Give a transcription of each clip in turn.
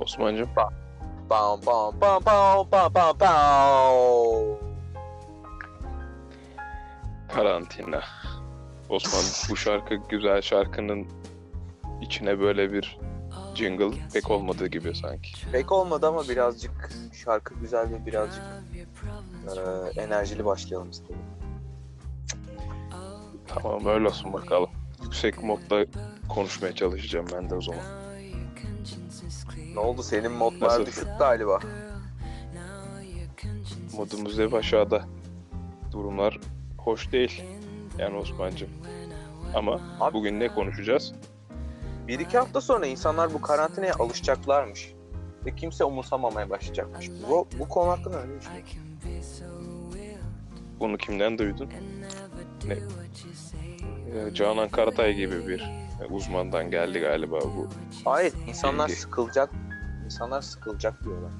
Osman'cığım. Bam bam bam bam bam bam bam. Karantina. Osman bu şarkı güzel şarkının içine böyle bir jingle pek olmadığı gibi sanki. Pek olmadı ama birazcık şarkı güzel ve birazcık e, enerjili başlayalım istedim. Tamam öyle olsun bakalım. Yüksek modda konuşmaya çalışacağım ben de o zaman. Ne oldu senin modlar Nasıl? düşük galiba. Modumuz hep aşağıda. Durumlar hoş değil. Yani Osman'cığım. Ama Abi- bugün ne konuşacağız? Bir iki hafta sonra insanlar bu karantinaya alışacaklarmış. Ve kimse umursamamaya başlayacakmış. Bu, bu konu hakkında ne düşünüyorsun? Bunu kimden duydun? Ne? Ee, Canan Karatay gibi bir uzmandan geldi galiba bu. Hayır, insanlar Bilgi. sıkılacak. İnsanlar sıkılacak diyorlar.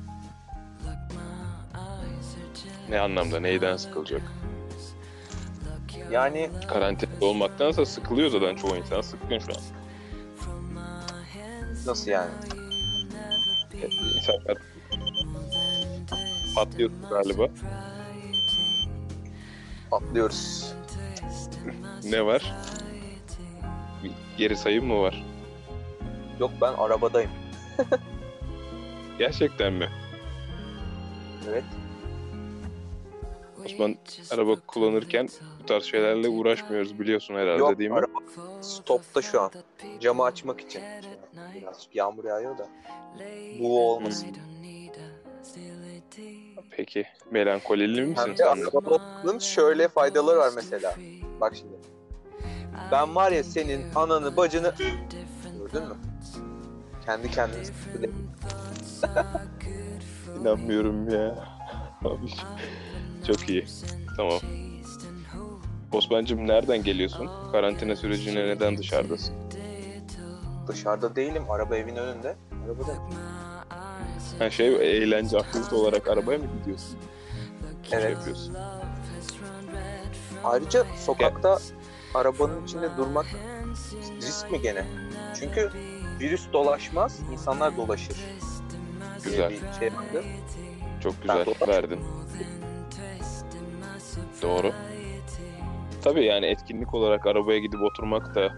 Ne anlamda, neyden sıkılacak? Yani Karantinada olmaktansa sıkılıyor zaten çoğu insan. Sıkkın şu an. nasıl yani? E, İnsanlar patlıyor galiba. Atlıyoruz. Ne var? Geri sayım mı var? Yok ben arabadayım. Gerçekten mi? Evet. Osman araba kullanırken bu tarz şeylerle uğraşmıyoruz biliyorsun herhalde Yok değil mi? araba stopta şu an. Camı açmak için. Biraz yağmur yağıyor da. Bu olmasın. Peki melankolili misin Hem de sen? de? arabanın şöyle faydaları var mesela. Bak şimdi. Ben var ya senin ananı bacını gördün mü? Kendi kendine. İnanmıyorum ya. Abi çok iyi. Tamam. Osman'cığım nereden geliyorsun? Karantina sürecine neden dışarıdasın? Dışarıda değilim. Araba evin önünde. Arabadayım. Ha şey eğlence aktivite olarak arabaya mı gidiyorsun? Şey Evet. yapıyorsun. Ayrıca sokakta arabanın içinde durmak risk mi gene? Çünkü virüs dolaşmaz, insanlar dolaşır. Güzel. Bir şey vardı. Çok güzel Ben- verdin. Doğru. Tabii yani etkinlik olarak arabaya gidip oturmak da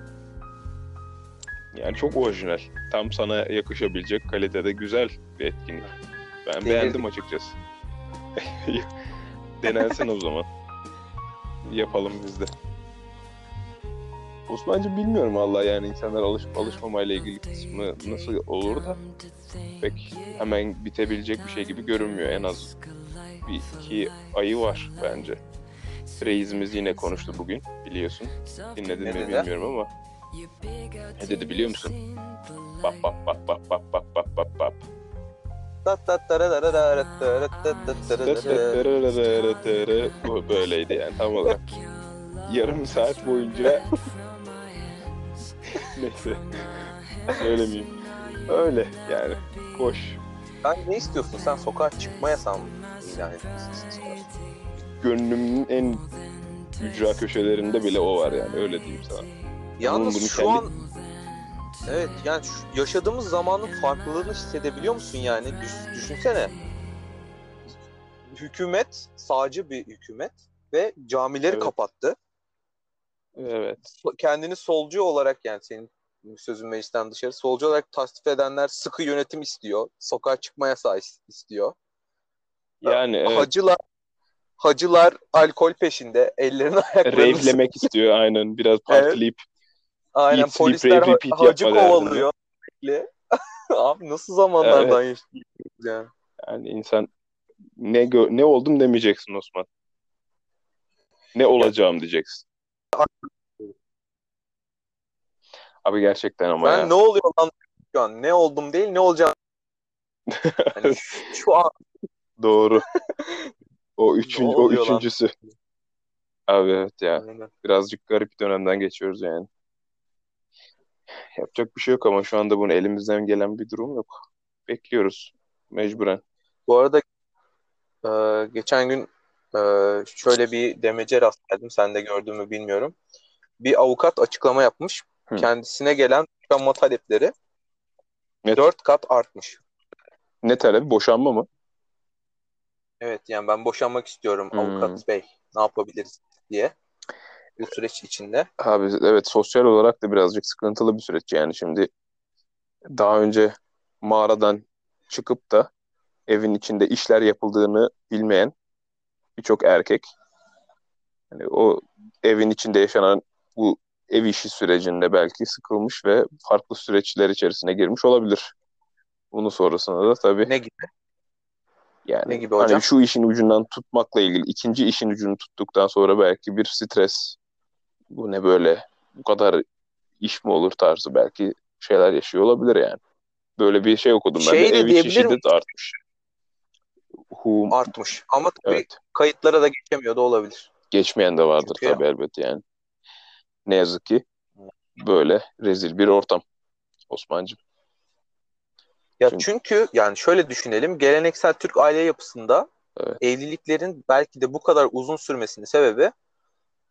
yani çok orijinal. Tam sana yakışabilecek kalitede güzel bir etkinlik. Ben Delirdik. beğendim açıkçası. Denensin o zaman. Yapalım biz de. Osman'cığım bilmiyorum vallahi yani insanlar alışıp alışmamayla ilgili kısmı nasıl olur da pek hemen bitebilecek bir şey gibi görünmüyor. En az bir iki ayı var bence. Reisimiz yine konuştu bugün biliyorsun. Dinledin Ne mi dedi? bilmiyorum ama. Ne dedi biliyor musun? Bap bap bap bap bap bap bap bap bap. Bu böyleydi yani tam olarak. Yarım saat boyunca neyse söylemeyeyim. Öyle yani koş. Sen ne istiyorsun? Sen sokağa çıkma yasağı mı ilan etmişsin? Gönlümün en ücra köşelerinde bile o var yani öyle diyeyim sana. Yalnız bunu şu kendi- an Evet yani şu yaşadığımız zamanın farklılığını hissedebiliyor musun yani? Düş- düşünsene. Hükümet, sağcı bir hükümet ve camileri Evet. kapattı. Evet. Kendini solcu olarak yani senin sözün meclisten dışarı solcu olarak tasdif edenler sıkı yönetim istiyor. Sokağa çıkma yasağı is- istiyor. Yani evet, Hacılar hacılar alkol peşinde. Ellerini ayaklarını revlemek istiyor aynen biraz partileyip Aynen Eat, sleep, polisler rave, ha- repeat hacı kovalıyor. Abi nasıl zamanlardan yaşıyoruz ya. yani insan ne gö- ne oldum demeyeceksin Osman. Ne olacağım diyeceksin. Abi gerçekten ama Ben ya. ne oluyor lan şu an? Ne oldum değil ne olacağım. Hani şu, şu an Doğru. O üçüncü, o oluyor lan? üçüncüsü. Abi evet ya. Birazcık garip bir dönemden geçiyoruz yani. Yapacak bir şey yok ama şu anda bunun elimizden gelen bir durum yok. Bekliyoruz. Mecburen. Bu arada e, geçen gün e, şöyle bir demece rast geldim. Sen de gördün mü bilmiyorum. Bir avukat açıklama yapmış. Hı. Kendisine gelen boşanma talepleri Evet. 4 kat artmış. Ne talebi? Boşanma mı? Evet yani ben boşanmak istiyorum Hmm. avukat bey. Ne yapabiliriz diye. Bu süreç içinde. Abi evet sosyal olarak da birazcık sıkıntılı bir süreç yani şimdi daha önce mağaradan çıkıp da evin içinde işler yapıldığını bilmeyen birçok erkek hani o evin içinde yaşanan bu ev işi sürecinde belki sıkılmış ve farklı süreçler içerisine girmiş olabilir. Bunun sonrasında da tabii Ne gibi? yani ne gibi hani hocam? şu işin ucundan tutmakla ilgili ikinci işin ucunu tuttuktan sonra belki bir stres bu ne böyle bu kadar iş mi olur tarzı belki şeyler yaşıyor olabilir yani. Böyle bir şey okudum ben Şey de de ev içi şiddet artmış. Hum, Artmış. Ama tabii evet. kayıtlara da geçemiyor da olabilir. Geçmeyen de vardır Çünkü- tabii elbette yani. Ne yazık ki böyle rezil bir ortam Osman'cığım. Ya Çünkü- çünkü yani şöyle düşünelim. Geleneksel Türk aile yapısında Evet. evliliklerin belki de bu kadar uzun sürmesinin sebebi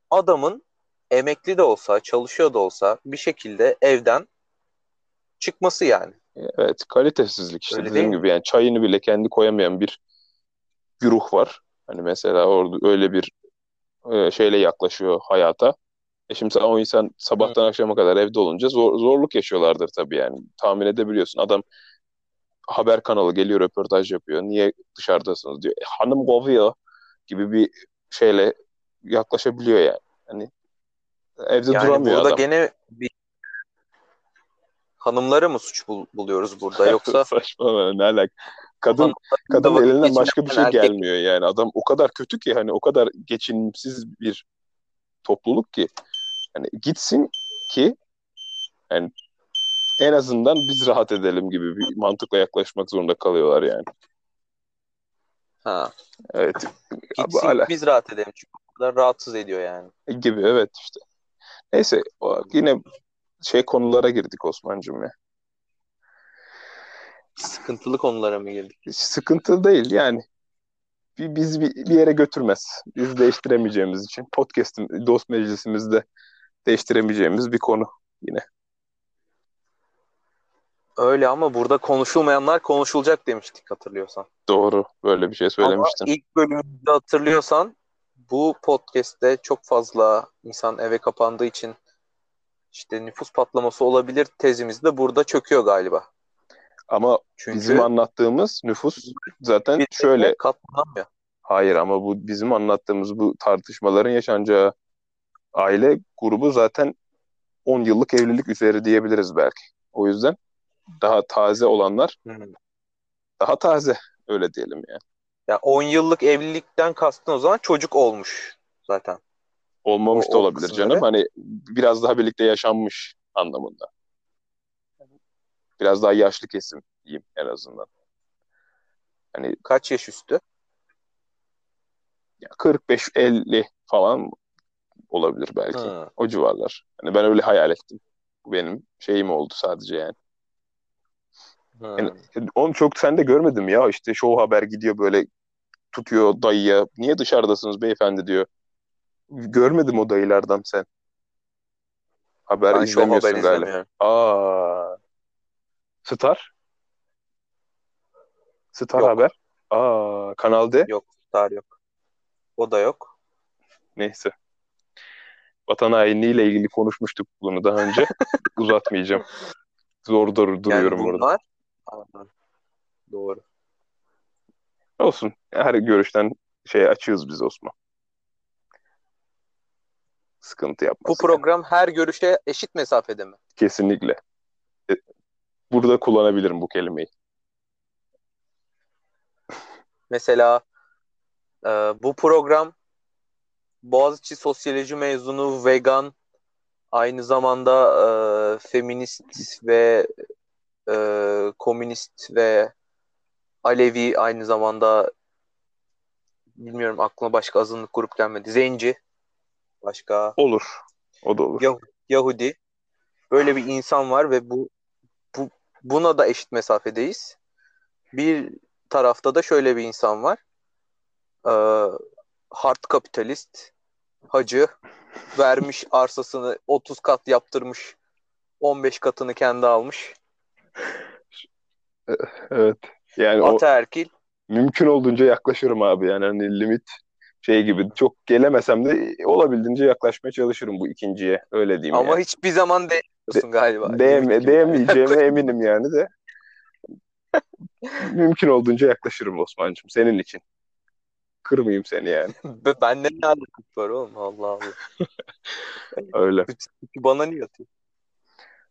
adamın emekli de olsa, çalışıyor da olsa bir şekilde evden çıkması yani. Evet kalitesizlik işte Öyle dediğim gibi yani çayını bile kendi koyamayan bir güruh var. Hani mesela orada öyle bir e, şeyle yaklaşıyor hayata. E şimdi sen o insan sabahtan akşama kadar evde olunca zor, zorluk yaşıyorlardır tabii yani. Tahmin edebiliyorsun. Adam haber kanalı geliyor röportaj yapıyor. Niye dışarıdasınız diyor. E, hanım kovuyor gibi bir şeyle yaklaşabiliyor yani. Hani evde Yani duramıyor burada adam. gene bir hanımları mı suç bul- buluyoruz burada yoksa Saçmalama ne alaka. Kadın kadın elinden başka bir şey erkek- gelmiyor yani. Adam o kadar kötü ki hani o kadar geçimsiz bir topluluk ki hani gitsin ki yani en azından biz rahat edelim gibi bir mantıkla yaklaşmak zorunda kalıyorlar yani. ha, Evet. gitsin hala- biz rahat edelim çünkü bu kadar rahatsız ediyor yani. gibi evet işte. Neyse o, yine şey konulara girdik Osman'cığım ya. Sıkıntılı konulara mı girdik? Sıkıntı değil yani. Bir, biz bir, bir yere götürmez. Biz değiştiremeyeceğimiz için. Podcast'in, dost meclisimizde değiştiremeyeceğimiz bir konu yine. Öyle ama burada konuşulmayanlar konuşulacak demiştik hatırlıyorsan. Doğru. Böyle bir şey söylemiştin. Ama ilk bölümde hatırlıyorsan bu podcast'te çok fazla insan eve kapandığı için işte nüfus patlaması olabilir tezimiz de burada çöküyor galiba. Ama Çünkü bizim anlattığımız nüfus zaten şöyle. katlanamıyor. Hayır ama bu bizim anlattığımız bu tartışmaların yaşanacağı aile grubu zaten 10 yıllık evlilik üzeri diyebiliriz belki. O yüzden daha taze olanlar Hmm. daha taze öyle diyelim yani. Ya 10 yıllık evlilikten kastın o zaman çocuk olmuş zaten. Olmamış O- da olabilir kısımları. canım. Hani biraz daha birlikte yaşanmış anlamında. Biraz daha yaşlı kesim diyeyim en azından. Hani Kaç yaş üstü? ya 45-50 falan olabilir belki. Hı. O civarlar. Hani ben öyle hayal ettim. Bu benim şeyim oldu sadece yani. Hı. Yani onu çok sen de görmedim ya işte Show Haber gidiyor böyle tutuyor dayıya. Niye dışarıdasınız beyefendi diyor. Görmedim o dayılardan sen. Haber Ben izlemiyorsun haber galiba. izlemiyorum. Aa. Star? Star Yok. Haber? Aa, Kanal D. Yok, star yok. O da yok. Neyse. Vatan hainliğiyle ilgili konuşmuştuk bunu daha önce. Uzatmayacağım. Zor dur duruyorum yani bunlar... Aha. Doğru. Olsun. Her görüşten şey açığız biz Osman. Sıkıntı Bu yapmaz. program her görüşe eşit mesafede mi? Kesinlikle. Burada kullanabilirim bu kelimeyi. Mesela e, bu program Boğaziçi Sosyoloji mezunu, vegan, aynı zamanda e, feminist ve e, komünist ve Alevi aynı zamanda bilmiyorum aklıma başka azınlık grup gelmedi. Zenci, başka Olur. O da olur. Ya- Yahudi. Böyle bir insan var ve bu buna da eşit mesafedeyiz. Bir tarafta da şöyle bir insan var. Ee, hard kapitalist, hacı, vermiş arsasını 30 kat yaptırmış, 15 katını kendi almış. Evet. Yani o Ataerkil. mümkün olduğunca yaklaşırım abi yani hani limit şey gibi çok gelemesem de olabildiğince yaklaşmaya çalışırım bu ikinciye öyle diyeyim Ama yani. hiçbir zaman değmiyorsun galiba. Değme, değmeyeceğime eminim yani de mümkün olduğunca yaklaşırım Osman'cığım senin için. Kırmayayım seni yani Be- Bende ne alakası var oğlum? Allah Allah. öyle. Bana niye atıyor?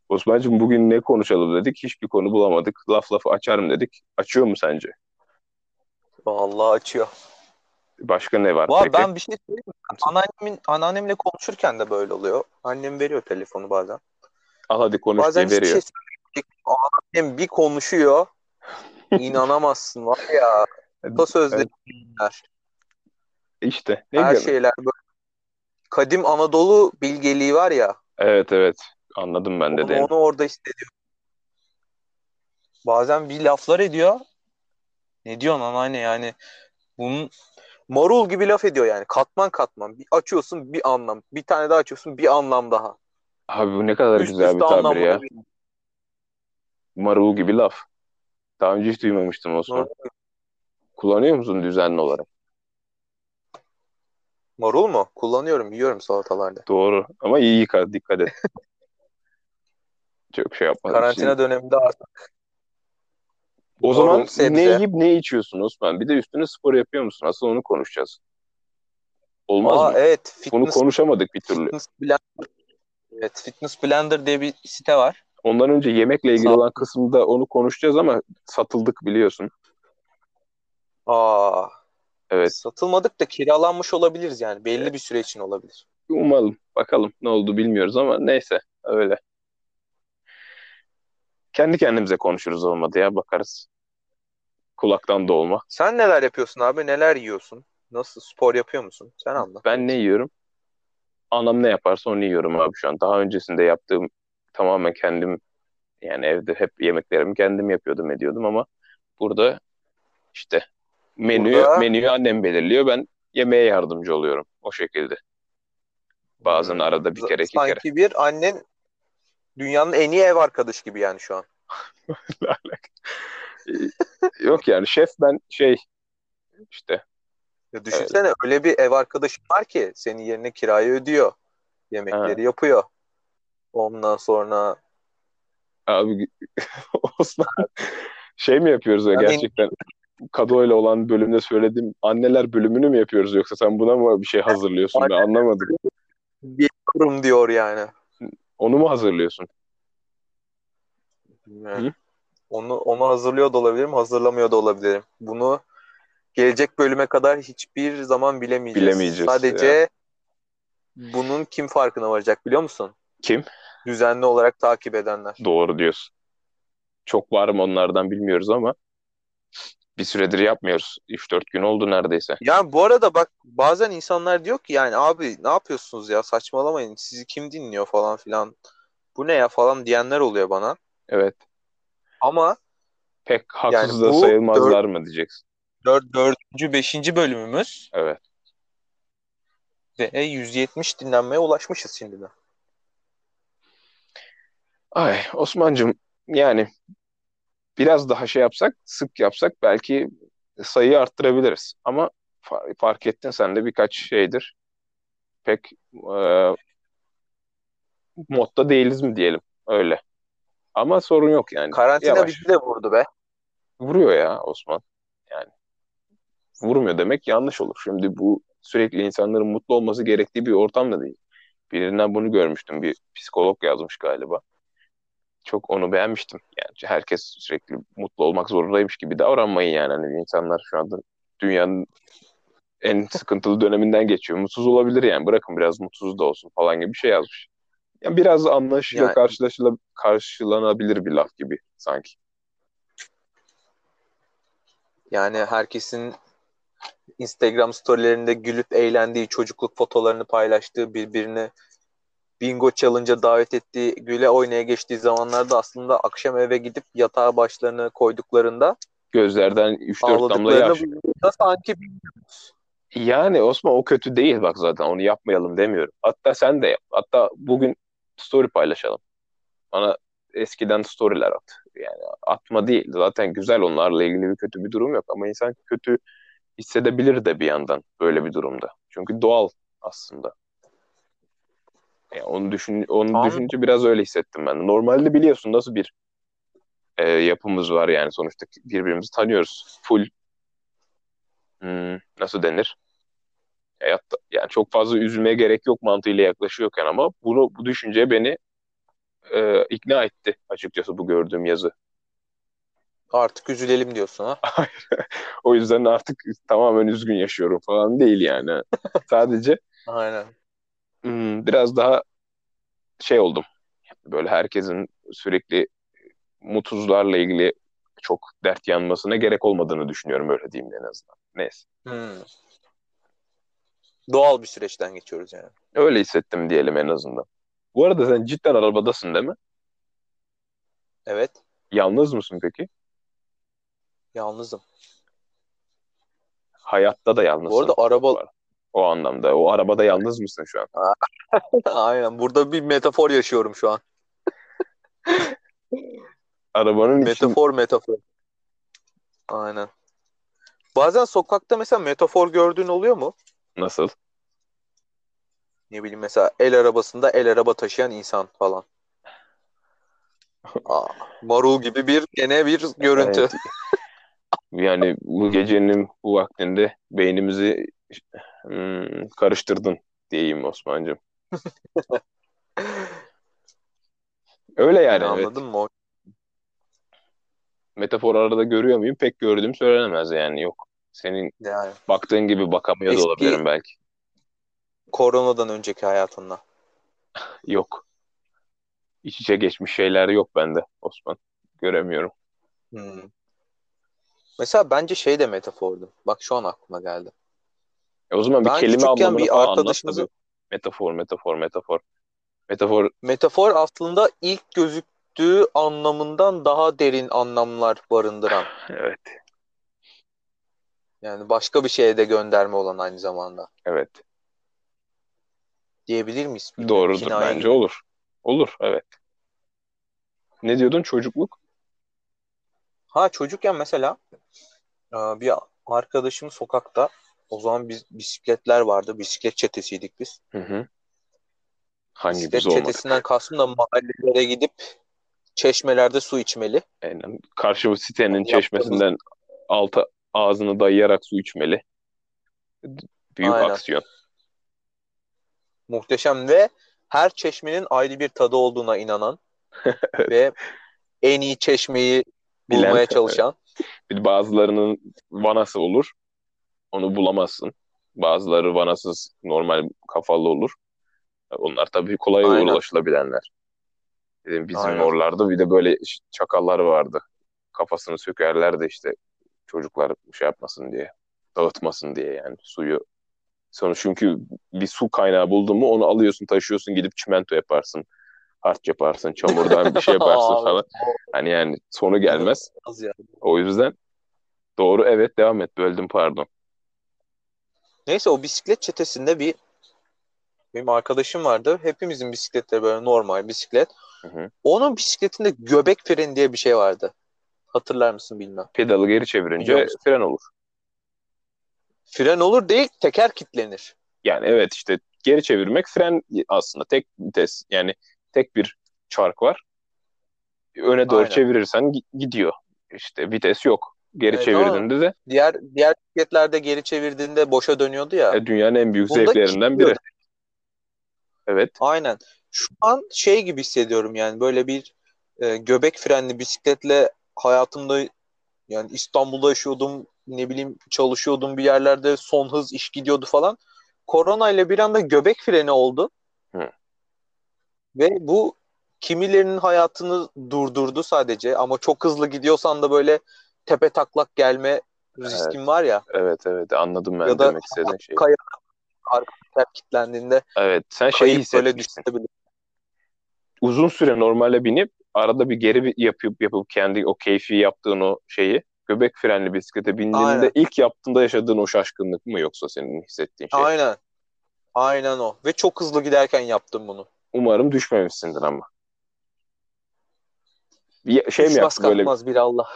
Osman'cığım bugün ne konuşalım dedik hiçbir konu bulamadık. Laf lafı açarım dedik. Açıyor mu sence? Vallahi açıyor. Başka ne var Valla ben bir şey söyleyeyim mi? Anneannemin, anneannemle konuşurken de böyle oluyor. Annem veriyor telefonu bazen. Al hadi konuş Bazen diye hiçbir veriyor. şey söyleyecek. Anneannem bir konuşuyor. İnanamazsın var ya. Atasözleri dinler. İşte ne Her diyorum? şeyler böyle. Kadim Anadolu bilgeliği var ya. Evet evet anladım ben Onu, de onu orada hissediyorum. Bazen bir laflar ediyor. Ne diyorsun anneanne yani? Bunun marul gibi laf ediyor yani. Katman katman. Bir açıyorsun bir anlam. Bir tane daha açıyorsun bir anlam daha. Abi bu ne kadar Üst güzel bir tabir ya. bir- Marul gibi laf. Daha önce hiç duymamıştım Osman. Kullanıyor musun düzenli olarak? Marul mu? Kullanıyorum. Yiyorum salatalarda. Doğru. Ama iyi yıka, dikkat et. Çok şey yapma. Karantina döneminde artık O zaman marul, sebze. ne yiyip ne içiyorsun Osman? Bir de üstüne spor yapıyor musun? Asıl onu konuşacağız. Olmaz Aa, mı? evet. Bunu Fitness, konuşamadık bir türlü. Fitness Blender. Evet, Fitness Blender diye bir site var. Ondan önce yemekle ilgili olan kısımda onu konuşacağız ama satıldık biliyorsun. Aa, Evet. satılmadık da kiralanmış olabiliriz yani. Belli bir süre için olabilir. Umalım. Bakalım ne oldu bilmiyoruz ama neyse öyle. Kendi kendimize konuşuruz olmadı ya bakarız. Kulaktan dolma. Sen neler yapıyorsun abi? Neler yiyorsun? Nasıl spor yapıyor musun? Sen anla. Ben ne yiyorum? Anam ne yaparsa onu yiyorum abi şu an. Daha öncesinde yaptığım tamamen kendim yani evde hep yemeklerimi kendim yapıyordum ediyordum ama burada işte menüyü Burada- menüyü annem belirliyor. Ben yemeğe yardımcı oluyorum o şekilde. Bazen Hmm. arada bir kere iki kere. Sanki bir annen dünyanın en iyi ev arkadaşı gibi yani şu an. Yok yani şef ben şey işte Ya düşünsene öyle bir ev arkadaşın var ki senin yerine kirayı ödüyor. Yemekleri yapıyor. Ondan sonra abi Osman şey mi yapıyoruz ya Yani- gerçekten Kado ile olan bölümde söylediğim anneler bölümünü mü yapıyoruz yoksa sen buna mı bir şey hazırlıyorsun ben anlamadım. bir kurum diyor yani. Onu mu hazırlıyorsun? Hı? Onu onu hazırlıyor da olabilirim, hazırlamıyor da olabilirim. Bunu gelecek bölüme kadar hiçbir zaman bilemeyeceğiz. Bilemeyeceğiz Sadece bunun kim farkına varacak biliyor musun? Kim? Düzenli olarak takip edenler. Doğru diyorsun. Çok var mı onlardan bilmiyoruz ama bir süredir yapmıyoruz. 3-4 gün oldu neredeyse. Yani bu arada bak bazen insanlar diyor ki yani abi ne yapıyorsunuz ya saçmalamayın sizi kim dinliyor falan filan. Bu ne ya falan diyenler oluyor bana. Evet. Ama Pek haksız da bu sayılmazlar mı diyeceksin. Dör, dördüncü, beşinci bölümümüz Evet. ve 170 dinlenmeye ulaşmışız şimdi de. Ay Osman'cığım yani biraz daha şey yapsak, sık yapsak belki sayıyı arttırabiliriz. Ama fa- fark ettin sen de birkaç şeydir. Pek e, modda değiliz mi diyelim. Öyle. Ama sorun yok yani. Karantina Yavaş. bizi de vurdu be. Vuruyor ya Osman. Vurmuyor demek yanlış olur. Şimdi bu sürekli insanların mutlu olması gerektiği bir ortam da değil. Birinden bunu görmüştüm. Bir psikolog yazmış galiba. Çok onu beğenmiştim. Yani herkes sürekli mutlu olmak zorundaymış gibi davranmayın yani. Hani insanlar şu anda dünyanın en sıkıntılı döneminden geçiyor. Mutsuz olabilir yani. Bırakın biraz mutsuz da olsun falan gibi bir şey yazmış. Yani biraz anlaşılır, Yani- karşılaşıla, karşılanabilir bir laf gibi sanki. Yani herkesin Instagram storylerinde gülüp eğlendiği, çocukluk fotolarını paylaştığı, birbirini bingo challenge'a davet ettiği, güle oynaya geçtiği zamanlarda aslında akşam eve gidip yatağa başlarını koyduklarında Gözlerden 3-4 damla yaş. sanki bilmiyoruz. Yani Osman o kötü değil bak zaten onu yapmayalım demiyorum. Hatta sen de yap. Hatta bugün story paylaşalım. Bana eskiden storyler at. Yani atma değil. Zaten güzel onlarla ilgili bir kötü bir durum yok ama insan kötü hissedebilir de bir yandan böyle bir durumda. Çünkü doğal aslında. Yani onu düşün onu Anladım. düşününce biraz öyle hissettim ben. Normalde biliyorsun nasıl bir e, yapımız var yani sonuçta birbirimizi tanıyoruz. Full hmm, nasıl denir? Hayatta, yani çok fazla üzülmeye gerek yok mantığıyla yaklaşıyorken ama bunu bu düşünce beni e, ikna etti açıkçası bu gördüğüm yazı. Artık üzülelim diyorsun ha. O yüzden artık tamamen üzgün yaşıyorum falan değil yani. Sadece Aynen. hmm, biraz daha şey oldum. Böyle herkesin sürekli mutsuzlarla ilgili çok dert yanmasına gerek olmadığını düşünüyorum öyle diyeyim en azından. Neyse. Hmm. Doğal bir süreçten geçiyoruz yani. Öyle hissettim diyelim en azından. Bu arada sen cidden arabadasın değil mi? Evet. Yalnız mısın peki? Yalnızım. Hayatta da yalnızsın. Bu arada araba. O anlamda. O arabada yalnız mısın şu an? aynen burada bir metafor yaşıyorum şu an. Arabanın için Metafor metafor. Aynen. Bazen sokakta mesela metafor gördüğün oluyor mu? nasıl? Ne bileyim mesela el arabasında el araba taşıyan insan falan. Aa, marul gibi bir gene bir görüntü. Evet. Yani bu gecenin bu vaktinde beynimizi hmm, karıştırdın diyeyim Osman'cığım. Öyle yani evet. Anladın mı? Metafor arada görüyor muyum? Pek gördüğüm söylenemez yani yok. Senin Yani baktığın gibi bakamıyor da olabilirim belki. koronadan önceki hayatında. Yok. İç içe geçmiş şeyler yok bende Osman. Göremiyorum. Hmm. Mesela bence şey de metafordu. Bak şu an aklıma geldi. E o zaman bir Ben kelime anlamını bir falan anlat arkadaşımızı- tabii. Metafor, metafor, metafor. Metafor Metafor aslında ilk gözüktüğü anlamından daha derin anlamlar barındıran. evet, Yani başka bir şeye de gönderme olan aynı zamanda. evet. Diyebilir miyiz? Doğrudur Kinaye bence gibi. olur. Olur, evet. Ne diyordun çocukluk? Ha çocukken mesela e, bir arkadaşım sokakta o zaman biz bisikletler vardı. Bisiklet çetesiydik biz. Hı hı. Hangi Bisiklet olmadık? çetesinden kastım da mahallelere gidip çeşmelerde su içmeli. Aynen. Karşı sitenin Yaptığımız- çeşmesinden alta ağzını dayayarak su içmeli. Büyük Aynen. aksiyon. Muhteşem ve her çeşmenin ayrı bir tadı olduğuna inanan ve en iyi çeşmeyi Bilen, bulmaya çalışan. Bir de bazılarının vanası olur. Onu bulamazsın. Bazıları vanasız normal kafalı olur. Onlar tabii kolay Aynen. ulaşılabilenler. Bizim, bizim Aynen. oralarda bir de böyle çakallar vardı. Kafasını sökerler de işte çocuklar şey yapmasın diye. Dağıtmasın diye yani suyu. Sonra çünkü bir su kaynağı buldun mu onu alıyorsun taşıyorsun gidip çimento yaparsın. Harç yaparsın, çamurdan bir şey yaparsın falan. Hani yani sonu gelmez. O yüzden doğru evet devam et böldüm pardon. Neyse o bisiklet çetesinde bir benim arkadaşım vardı. Hepimizin bisikletleri böyle normal bisiklet. Hı hı. Onun bisikletinde göbek freni diye bir şey vardı. Hatırlar mısın bilmem. Pedalı geri çevirince fren olur. Fren olur değil, teker kilitlenir. Yani evet işte geri çevirmek fren aslında tek vites yani tek bir çark var. Öne doğru Aynen. çevirirsen gi- gidiyor. İşte vites yok. Geri Evet, çevirdiğinde de Diğer diğer bisikletlerde geri çevirdiğinde boşa dönüyordu ya. e, dünyanın en büyük Bunda zevklerinden biri. Evet. Aynen. Şu an şey gibi hissediyorum yani böyle bir e, göbek frenli bisikletle hayatımda yani İstanbul'da yaşıyordum ne bileyim çalışıyordum bir yerlerde son hız iş gidiyordu falan. Korona ile bir anda göbek freni oldu. Hı. Ve bu kimilerinin hayatını durdurdu sadece ama çok hızlı gidiyorsan da böyle tepe taklak gelme riskin var ya. Evet evet anladım ben Ya da demek istediğin şeyi. kaya arka kilitlendiğinde Evet sen şeyi böyle hissetmişsin. düşebilir. Uzun süre normale binip arada bir geri yapıp yapıp kendi o keyfi yaptığın o şeyi göbek frenli bisiklete bindiğinde Aynen. ilk yaptığında yaşadığın o şaşkınlık mı yoksa senin hissettiğin şey? Aynen. Aynen o. Ve çok hızlı giderken yaptım bunu. Umarım düşmemişsindir ama. Bir şey mi Uçmaz yaptı böyle bir Allah.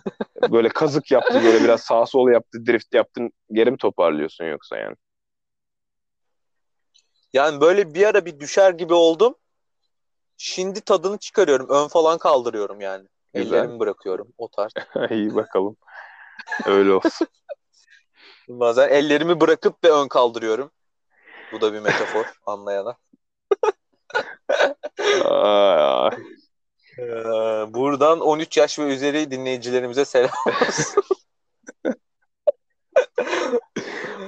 böyle kazık yaptı böyle biraz sağ sol yaptı drift yaptın geri mi toparlıyorsun yoksa yani? Yani böyle bir ara bir düşer gibi oldum. Şimdi tadını çıkarıyorum. Ön falan kaldırıyorum yani. Güzel. Ellerimi bırakıyorum o tarz. İyi bakalım. Öyle olsun. Bazen ellerimi bırakıp ve ön kaldırıyorum. Bu da bir metafor anlayana. Aa, Ee, buradan 13 yaş ve üzeri dinleyicilerimize selam olsun.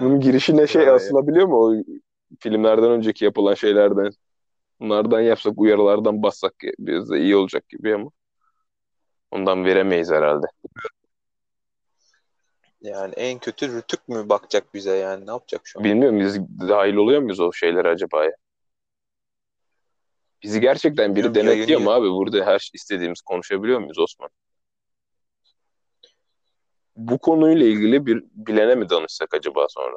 bunun girişine şey Ya, ya. asılabiliyor mu? O filmlerden önceki yapılan şeylerden. Bunlardan yapsak uyarılardan bassak biraz da iyi olacak gibi ama. Ondan veremeyiz herhalde. Yani en kötü Rütük mü bakacak bize yani ne yapacak şu an? Bilmiyorum biz dahil oluyor muyuz o şeylere acaba ya? Bizi gerçekten biri Bilmiyorum, denetliyor mu abi? Burada her şey istediğimiz konuşabiliyor muyuz Osman? Bu konuyla ilgili bir bilene mi danışsak acaba sonra?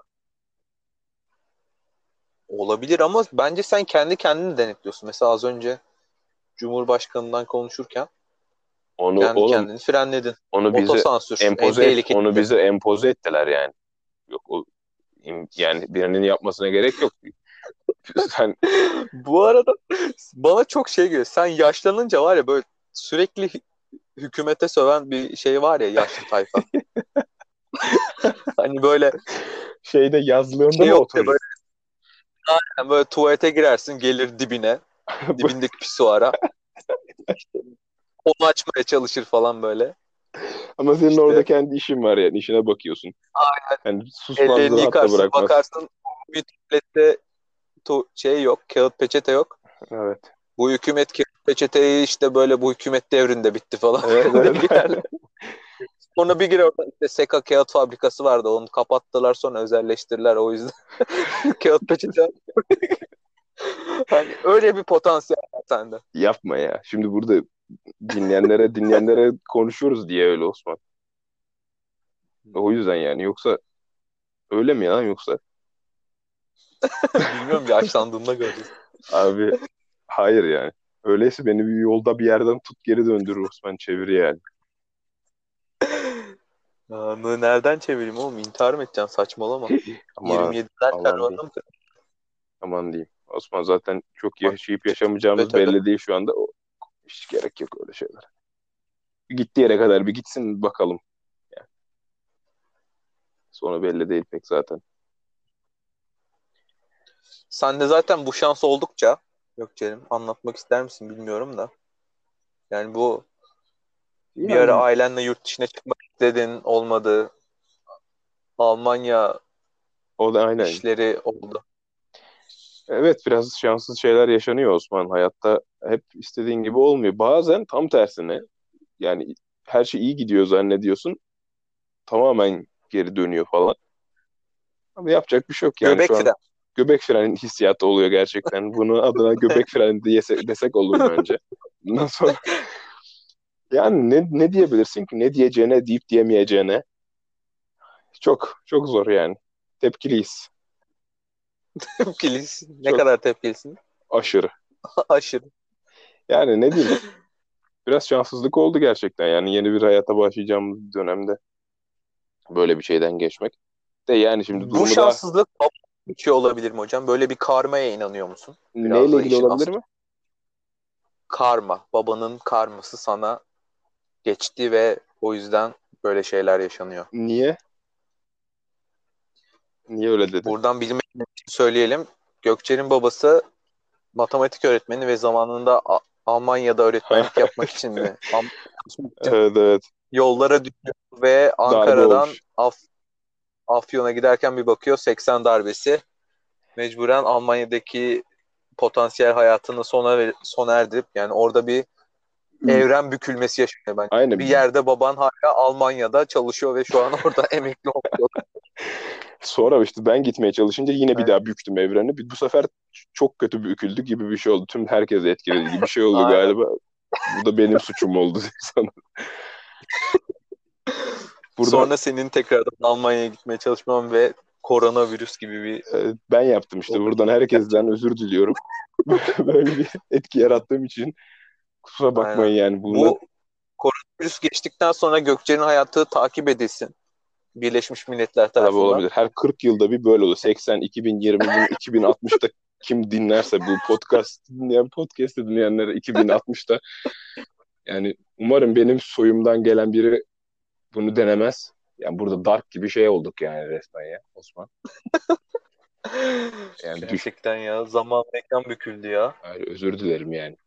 Olabilir ama bence sen kendi kendini denetliyorsun. Mesela az önce Cumhurbaşkanından konuşurken Onu kendi oğlum kendini frenledin. onu bize empoze et- onu bize empoze ettiler yani. Yok o yani birinin yapmasına gerek yok. Sen Bu arada bana çok şey geliyor. Sen yaşlanınca var ya böyle sürekli hü- hükümete söven bir şey var ya yaşlı tayfa. hani böyle şeyde yazlığında Şey mı oturuyorsun? böyle- yani böyle tuvalete girersin gelir dibine. Dibindeki pisuara. Onu açmaya çalışır falan böyle. Ama senin İşte- orada kendi işin var yani işine bakıyorsun. Aynen. Yani susmazlığı hatta bırakmaz. bakarsın bir tuvalette tu- şey yok kağıt peçete yok. Evet. Bu hükümet kağıt peçeteyi işte böyle bu hükümet devrinde bitti falan. Evet, evet. Sonra bir gir orada işte Seka kağıt fabrikası vardı. Onu kapattılar sonra özelleştirdiler o yüzden. kağıt peçete. hani öyle bir potansiyel var sende. Yapma ya. Şimdi burada dinleyenlere dinleyenlere konuşuyoruz diye öyle Osman. O yüzden yani yoksa öyle mi ya yoksa? Bilmiyorum yaşlandığında göreceğiz. Abi hayır yani. Öyleyse beni bir yolda bir yerden tut geri döndür Osman çevir yani. Aa, nereden çevireyim oğlum? İntihar mı edeceksin? Saçmalama. Ama 27'den aman pervane mi? aman diyeyim. Osman zaten çok yaşayıp yaşamayacağımız Evet, belli değil şu anda. O, hiç gerek yok öyle şeyler. Gittiği yere kadar bir gitsin bakalım. Yani. Sonra belli değil pek zaten. Sen de zaten bu şans oldukça yok canım anlatmak ister misin bilmiyorum da. Yani bu bir Yani- ara ailenle yurt dışına çıkmak istedin olmadı. Almanya O da aynen. işleri oldu. Evet biraz şanssız şeyler yaşanıyor Osman. Hayatta hep istediğin gibi olmuyor. Bazen tam tersine yani her şey iyi gidiyor zannediyorsun. Tamamen geri dönüyor falan. Ama yapacak bir şey yok yani Göbek şu an. Göbek freni hissiyatı oluyor gerçekten. Bunun adına göbek freni diyese, desek olur bence. Bundan sonra yani ne, ne diyebilirsin ki? Ne diyeceğine deyip diyemeyeceğine. Çok çok zor yani. Tepkiliyiz. Tepkilisin. Ne Çok. kadar tepkilisin? Aşırı. Aşırı. Yani ne diyeyim? Biraz şanssızlık oldu gerçekten. Yani yeni bir hayata başlayacağımız dönemde böyle bir şeyden geçmek. De yani şimdi Bu şanssızlık bir şey olabilir mi hocam? Böyle bir karmaya inanıyor musun? biraz neyle ilgili olabilir mi? Karma. Babanın karması sana geçti ve o yüzden böyle şeyler yaşanıyor. Niye? Niye öyle dedin? Buradan için söyleyelim. Gökçe'nin babası matematik öğretmeni ve zamanında A- Almanya'da öğretmenlik yapmak için mi? Am- Evet evet. Yollara düşüyor ve Ankara'dan. Af Afyon'a giderken bir bakıyor 80 darbesi. Mecburen Almanya'daki potansiyel hayatını sona sona erdirip yani orada bir evren bükülmesi yaşanıyor bence. Aynen. Bir yerde baban hala Almanya'da çalışıyor ve şu an orada emekli oluyor. Sonra işte ben gitmeye çalışınca yine bir daha büktüm evreni. Bu sefer çok kötü büküldü gibi bir şey oldu. Tüm herkesi etkiledi gibi bir şey oldu galiba. Bu da benim suçum oldu sanırım. Burada Sonra senin tekrardan Almanya'ya gitmeye çalışman ve koronavirüs gibi bir e, ben yaptım işte. Buradan herkesten özür diliyorum. Böyle bir etki yarattığım için kusura bakmayın yani. Bunu bu koronavirüs geçtikten sonra Gökçe'nin hayatı takip edilsin. Birleşmiş Milletler Tabii tarafından. olabilir. Her 40 yılda bir böyle olur. 80, 2020, 2060'ta kim dinlerse bu podcast dinleyen podcast'ı dinleyenler 2060'ta yani umarım benim soyumdan gelen biri bunu denemez. Yani burada dark gibi şey olduk yani resmen ya Osman. Yani Gerçekten ya zaman mekan büküldü ya. Hayır, özür dilerim yani.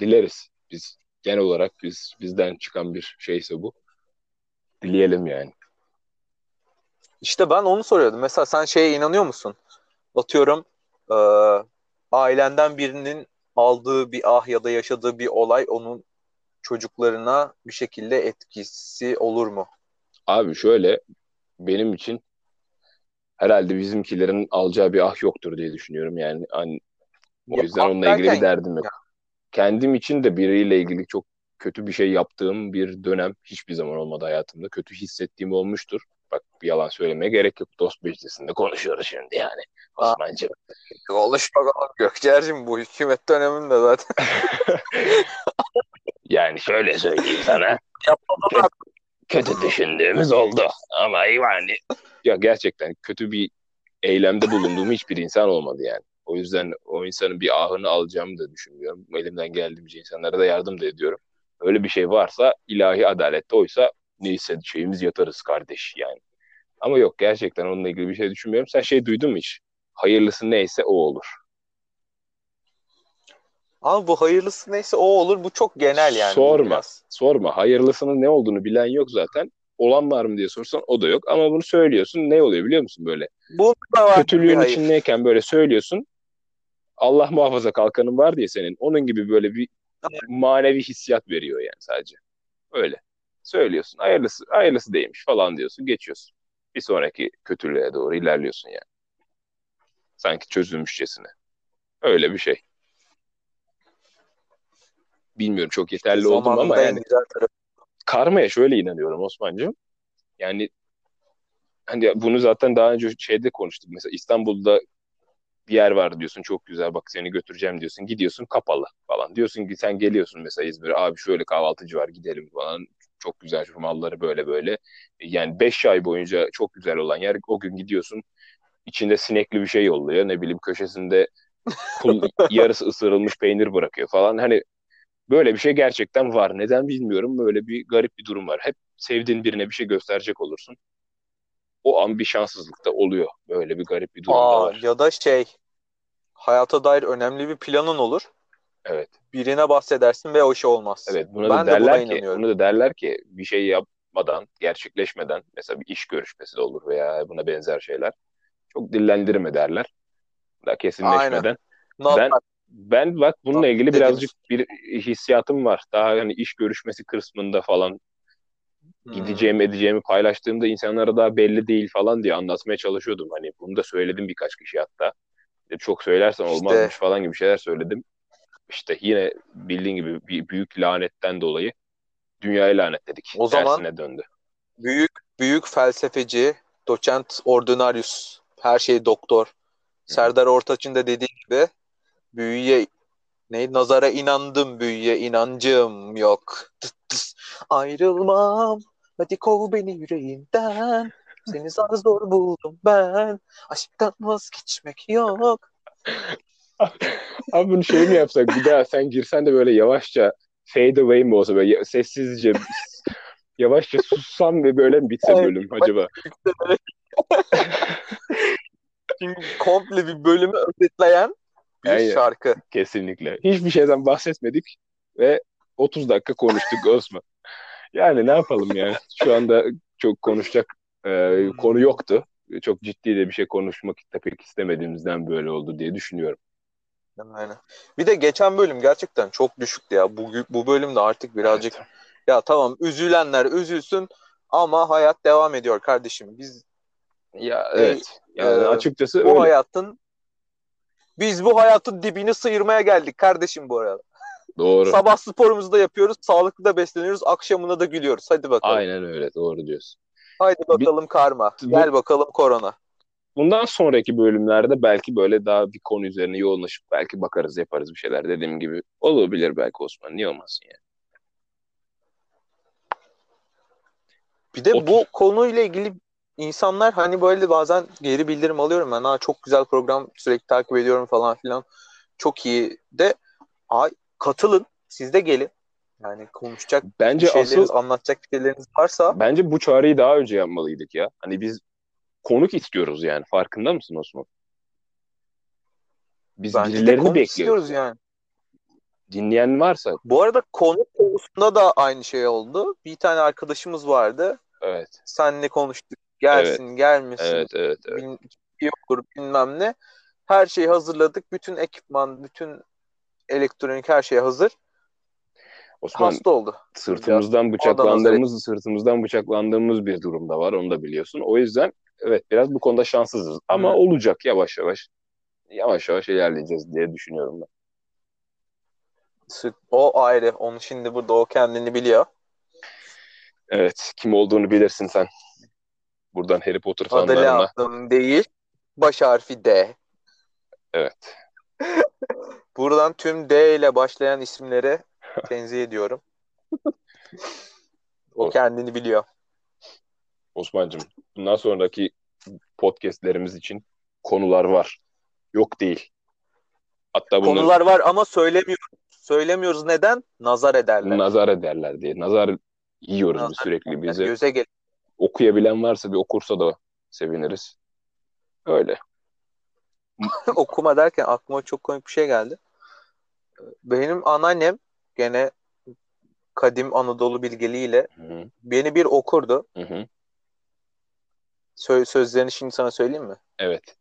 Dileriz. Biz genel olarak biz bizden çıkan bir şeyse bu. Dileyelim yani. İşte ben onu soruyordum. Mesela sen şeye inanıyor musun? Atıyorum e, ailenden birinin aldığı bir ah ya da yaşadığı bir olay onun çocuklarına bir şekilde etkisi olur mu? Abi şöyle benim için herhalde bizimkilerin alacağı bir ah yoktur diye düşünüyorum yani. Hani, o Ya, yüzden ah onunla ilgili bir derdim yok. Ya. Kendim için de biriyle ilgili çok kötü bir şey yaptığım bir dönem hiçbir zaman olmadı hayatımda. Kötü hissettiğim olmuştur. Bak bir yalan söylemeye gerek yok. Dost meclisinde konuşuyoruz şimdi yani. Osman'cığım. Konuş bakalım Gökçer'cim bu hükümet döneminde zaten. Yani şöyle söyleyeyim sana. Kötü düşündüğümüz oldu. Ama yani ya gerçekten kötü bir eylemde bulunduğum hiçbir insan olmadı yani. O yüzden o insanın bir ahını alacağımı da düşünmüyorum. Elimden geldiğince insanlara da yardım da ediyorum. Öyle bir şey varsa ilahi adalette oysa neyse şeyimiz yatarız kardeş yani. Ama yok gerçekten onunla ilgili bir şey düşünmüyorum. Sen şey duydun mu hiç? Hayırlısı neyse o olur. Ama bu hayırlısı neyse o olur. Bu çok genel yani. Sorma. biraz. Sorma. Hayırlısının ne olduğunu bilen yok zaten. Olan var mı diye sorsan o da yok. Ama bunu söylüyorsun. Ne oluyor biliyor musun böyle? Bu da var kötülüğün içindeyken böyle söylüyorsun. Allah muhafaza kalkanın var diye senin. Onun gibi böyle bir manevi hissiyat veriyor yani sadece. Öyle. Söylüyorsun. Hayırlısı, hayırlısı değilmiş falan diyorsun. Geçiyorsun. Bir sonraki kötülüğe doğru ilerliyorsun yani. Sanki çözülmüşçesine. Öyle bir şey. Bilmiyorum çok yeterli oldum ama yani karmaya şöyle inanıyorum Osman'cığım. Yani hani bunu zaten daha önce şeyde konuştuk. Mesela İstanbul'da bir yer var diyorsun çok güzel bak seni götüreceğim diyorsun. Gidiyorsun kapalı falan. Diyorsun ki sen geliyorsun mesela İzmir'e abi şöyle kahvaltıcı var gidelim falan. Çok güzel şu malları böyle böyle. Yani 5 ay boyunca çok güzel olan yer o gün gidiyorsun içinde sinekli bir şey yolluyor. Ne bileyim köşesinde kul, yarısı ısırılmış peynir bırakıyor falan. Hani böyle bir şey gerçekten var. Neden bilmiyorum. Böyle bir garip bir durum var. Hep sevdiğin birine bir şey gösterecek olursun. O an bir şanssızlık da oluyor. Böyle bir garip bir durum da Aa, var. ya da şey hayata dair önemli bir planın olur. Evet. Birine bahsedersin ve o şey olmaz. Evet. Buna Ben da de buna derler ki, inanıyorum. buna da derler ki bir şey yapmadan, gerçekleşmeden mesela bir iş görüşmesi de olur veya buna benzer şeyler. Çok dillendirme derler. Daha kesinleşmeden. Not Ben ben bak bununla ilgili Dediğimiz. birazcık bir hissiyatım var. Daha hani iş görüşmesi kısmında falan Hmm. gideceğimi edeceğimi paylaştığımda insanlara daha belli değil falan diye anlatmaya çalışıyordum. Hani bunu da söyledim birkaç kişi hatta. E, Çok söylersen İşte. olmazmış falan gibi şeyler söyledim. İşte yine bildiğin gibi bir büyük lanetten dolayı dünyayı lanetledik. O zaman- Tersine döndü. Büyük büyük felsefeci, doçent ordinarius, her şey doktor. Serdar Ortaç'ın da dediği gibi büyüye ne nazara inandım büyüye inancım yok. Tıs tıs. Ayrılmam. Hadi kov beni yüreğinden. Seni zar zor buldum ben. Aşktan vazgeçmek yok. Abi bunu şey mi yapsak bir daha sen girsen de böyle yavaşça fade away mi olsa böyle sessizce yavaşça sussam ve böyle mi bitse bölüm acaba? Çünkü komple bir bölümü özetleyen bir Aynen. şarkı. Kesinlikle. Hiçbir şeyden bahsetmedik ve 30 dakika konuştuk Osman. Yani ne yapalım yani? Şu anda çok konuşacak e, konu yoktu. Çok ciddi de bir şey konuşmak da pek istemediğimizden böyle oldu diye düşünüyorum. Aynen. Bir de geçen bölüm gerçekten çok düşüktü ya. Bu, bu bölümde artık birazcık Evet. ya tamam üzülenler üzülsün ama hayat devam ediyor kardeşim. Biz Ya evet. Yani e, açıkçası bu öyle. hayatın biz bu hayatın dibini sıyırmaya geldik kardeşim bu arada. Doğru. Sabah sporumuzu da yapıyoruz, sağlıklı da besleniyoruz, akşamına da gülüyoruz. Hadi bakalım. Aynen öyle. Doğru diyorsun. Haydi bakalım karma. Bu- Gel bakalım korona. Bundan sonraki bölümlerde belki böyle daha bir konu üzerine yoğunlaşıp belki bakarız yaparız bir şeyler dediğim gibi. Olabilir belki Osman. Niye olmasın yani? Bir de Otur. bu konuyla ilgili insanlar hani böyle bazen geri bildirim alıyorum ben. Ha çok güzel program sürekli takip ediyorum falan filan. Çok iyi de ay katılın. Siz de gelin. Yani konuşacak Bence şeyleriniz, asıl anlatacak bir şeyleriniz varsa bence bu çağrıyı daha önce yapmalıydık ya. Hani biz konuk istiyoruz yani. Farkında mısın Osman? Biz bence birilerini konuk bekliyoruz. istiyoruz yani. Dinleyen varsa Bu arada konuk konusunda da aynı şey oldu. Bir tane arkadaşımız vardı. evet. Seninle konuştuk. Gelsin, gelmesin. Evet, evet, evet. Bin, iyi olur bilmem ne. Her şeyi hazırladık. Bütün ekipman, bütün elektronik her şey hazır. Osman Hasta oldu. sırtımızdan bıçaklandığımız, sırtımızdan bıçaklandığımız bir durumda var. Onu da biliyorsun. O yüzden evet biraz bu konuda şanssızız. Ama Hı. olacak yavaş yavaş. Yavaş yavaş ilerleyeceğiz diye düşünüyorum ben. O ayrı. Onu şimdi burada o kendini biliyor. Evet, kim olduğunu bilirsin sen. Buradan Harry Potter Adı fanlarına. lazım değil. Baş harfi D. Evet. Buradan tüm D ile başlayan isimleri tenzih ediyorum. O kendini biliyor. Osman'cığım, bundan sonraki podcastlerimiz için konular var. Yok değil. Hatta bunları Konular var ama söylemiyoruz. Söylemiyoruz neden? Nazar ederler. nazar ederler diye. Nazar yiyoruz biz Nazar sürekli Yani bizi. göze gel. Okuyabilen varsa bir okursa da seviniriz. Öyle. Okuma derken aklıma çok komik bir şey geldi. Benim anneannem gene kadim Anadolu bilgeliğiyle Hı beni bir okurdu. Sö- sözlerini şimdi sana söyleyeyim mi? Evet.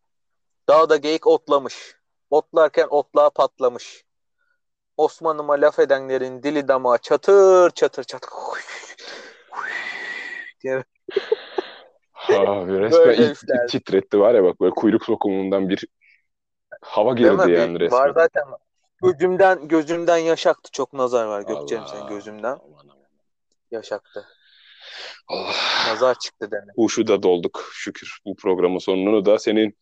Dağda geyik otlamış. Otlarken otlağa patlamış. Osmanlıma laf edenlerin dili damağı çatır çatır çatır. diye Abi resmen Böyle ilk- üfler. titretti var ya bak böyle kuyruk sokumundan bir hava girdi yani resmen. Var zaten. Gözümden gözümden yaş aktı. Çok nazar var. Gökçe'm sen gözümden. Aman aman. Yaş aktı. Allah. Nazar çıktı demek. Huşu da dolduk şükür. Bu programın sonunu da senin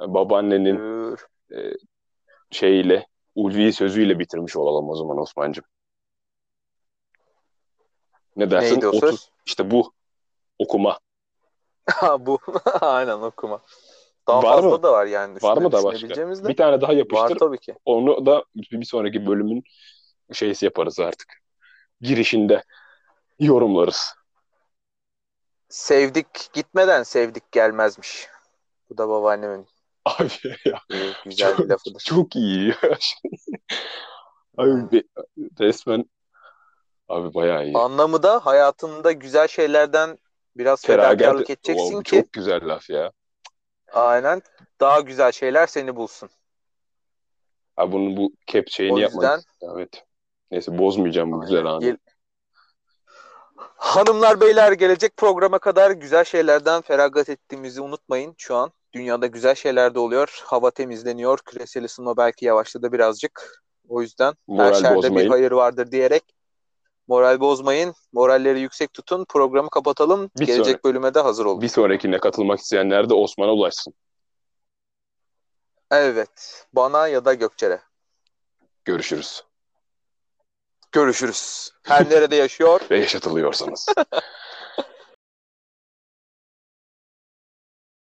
babaannenin Dur. e, şeyiyle, ulvi sözüyle bitirmiş olalım o zaman Osman'cığım. Ne dersin? Neydi o Otur- söz? İşte bu. Okuma. Ha bu. Aynen okuma. Daha Var fazla mı? da var yani. Var mı da başka? de. Bir tane daha Var yapıştır. tabii ki. Onu da bir sonraki bölümün şeysi yaparız artık. Girişinde yorumlarız. Sevdik gitmeden sevdik gelmezmiş. Bu da babaannemin Abi ya güzel bir lafıdır. çok iyi. Abi be- resmen abi bayağı iyi. Anlamı da hayatında güzel şeylerden biraz Feragat fedakarlık edeceksin Wow, ki çok güzel laf ya. aynen daha güzel şeyler seni bulsun. Ha bunun bu şeyini O yapmak. yüzden Evet. Neyse bozmayacağım bu güzel anı. Gel- Hanımlar beyler gelecek programa kadar güzel şeylerden feragat ettiğimizi unutmayın. Şu an dünyada güzel şeyler de oluyor. Hava temizleniyor. Küresel ısınma belki yavaşladı birazcık. O yüzden her Moral şerde bir bozmayın. hayır vardır diyerek moral bozmayın. Moralleri yüksek tutun. Programı kapatalım. Bir Gelecek sonraki- bölüme de hazır olun. Bir sonrakine katılmak isteyenler de Osman'a ulaşsın. Evet. Bana ya da Gökçer'e. Görüşürüz. Görüşürüz. Her nerede yaşıyor? Ve yaşatılıyorsanız.